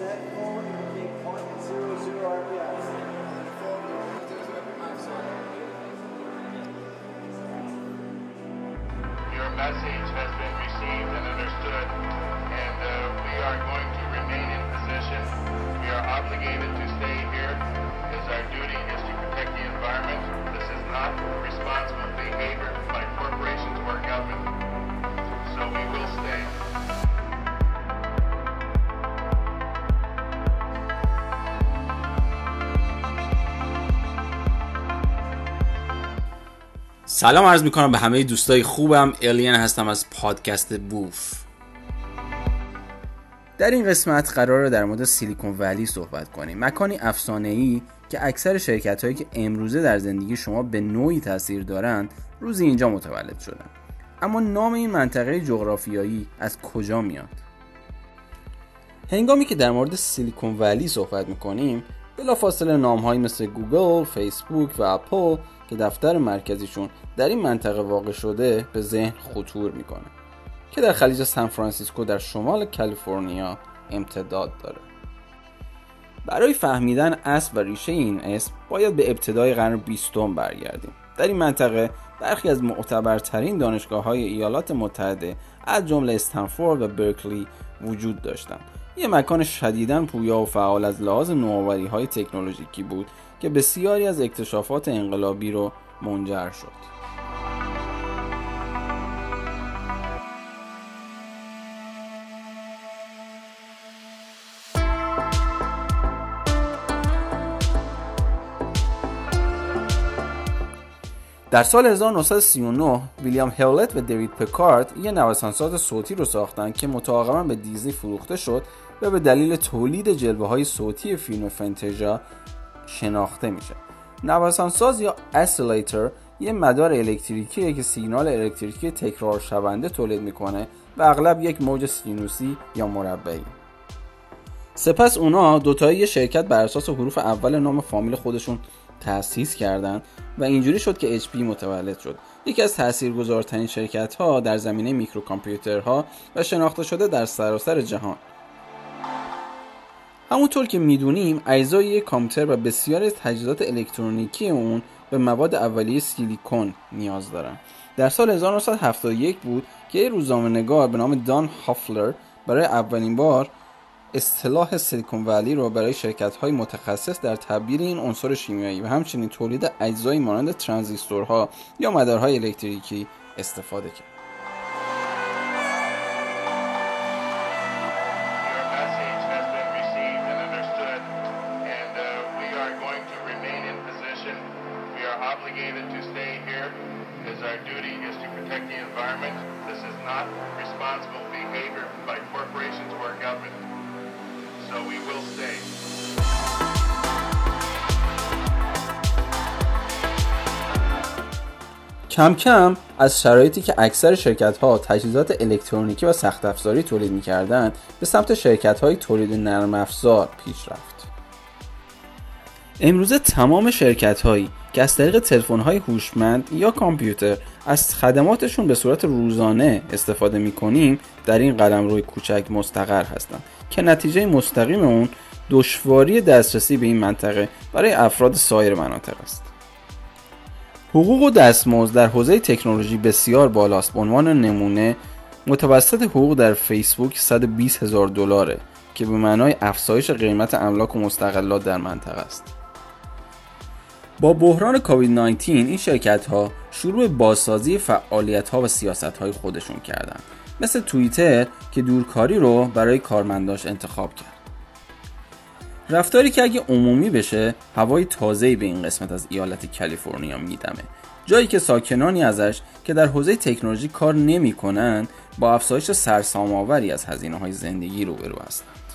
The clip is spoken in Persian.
Your message has been received and understood, and uh, we are going to remain in position. We are obligated to stay here. سلام عرض می‌کنم به همه دوستای خوبم. الین هستم از پادکست بوف. در این قسمت قرار در مورد سیلیکون ولی صحبت کنیم. مکانی افسانه ای که اکثر شرکت هایی که امروزه در زندگی شما به نوعی تاثیر دارند روزی اینجا متولد شدن. اما نام این منطقه جغرافیایی از کجا میاد؟ هنگامی که در مورد سیلیکون ولی صحبت می‌کنیم بلافاصله نامهایی مثل گوگل، فیسبوک و اپل که دفتر مرکزیشون در این منطقه واقع شده به ذهن خطور می‌کنه که در خلیج سان فرانسیسکو در شمال کالیفرنیا امتداد داره. برای فهمیدن اصل و ریشه این اسم باید به ابتدای قرن بیستم برگردیم. در این منطقه برخی از معتبرترین دانشگاه های ایالات متحده از جمله استنفورد و برکلی وجود داشتند. یه مکان شدیداً پویا و فعال از لحاظ نوآوری های تکنولوژیکی بود که بسیاری از اکتشافات انقلابی رو منجر شد. در سال 1939 ویلیام هولت و دیوید پکارد یه نوسانساز صوتی رو ساختن که متعاقبا به دیزنی فروخته شد و به دلیل تولید جلوه های صوتی فیلم فنتژا شناخته میشه. نوسانساز یا اسیلیتر یه مدار الکتریکیه که سیگنال الکتریکی تکرار شونده تولید می‌کنه و اغلب یک موج سینوسی یا مربعی. سپس اونا دوتایی یه شرکت بر اساس حروف اول نام فامیل خودشون تأسیس کردند و اینجوری شد که HP متولد شد. یکی از تاثیرگذارترین شرکت ها در زمینه میکروکامپیوترها و شناخته شده در سراسر جهان. همونطور که می‌دونیم اجزای یک کامپیوتر و بسیاری از تجهیزات الکترونیکی اون به مواد اولیه سیلیکون نیاز دارن در سال 1971 بود که یک روزنامه نگار به نام دان هافلر برای اولین بار اصطلاح سیلیکون ولی رو برای شرکت های متخصص در تبدیل این عنصر شیمیایی و همچنین تولید اجزایی مانند ترانزیستورها یا مدارهای الکتریکی استفاده کرد. Obligated to stay here, as our duty is to protect the environment. This is not responsible behavior by corporations or government, so we will stay. کم کم از شرایطی که اکثر شرکت ها تجهیزات الکترونیکی و سخت افزاری تولید می‌کردند به سمت شرکت های تولید نرم افزار پیش رفت. امروزه تمام شرکت هایی که از طریق تلفن های هوشمند یا کامپیوتر از خدماتشون به صورت روزانه استفاده می‌کنیم در این قلم روی کوچک مستقر هستند که نتیجه مستقیم اون دشواری دسترسی به این منطقه برای افراد سایر مناطق است. حقوق و دستمزد در حوزه تکنولوژی بسیار بالاست به عنوان نمونه متوسط حقوق در فیسبوک 120 هزار دلاره که به معنای افزایش قیمت املاک و مستقلات در منطقه است با بحران کووید 19 این شرکت ها شروع به بازسازی فعالیت ها و سیاست های خودشون کردند مثل توییتر که دورکاری رو برای کارمنداش انتخاب کرد. رفتاری که اگه عمومی بشه هوای تازه‌ای به این قسمت از ایالت کالیفرنیا میدمه. جایی که ساکنانی ازش که در حوزه تکنولوژی کار نمی‌کنن با افزایش سرسام‌آوری از هزینه های زندگی روبرو هستند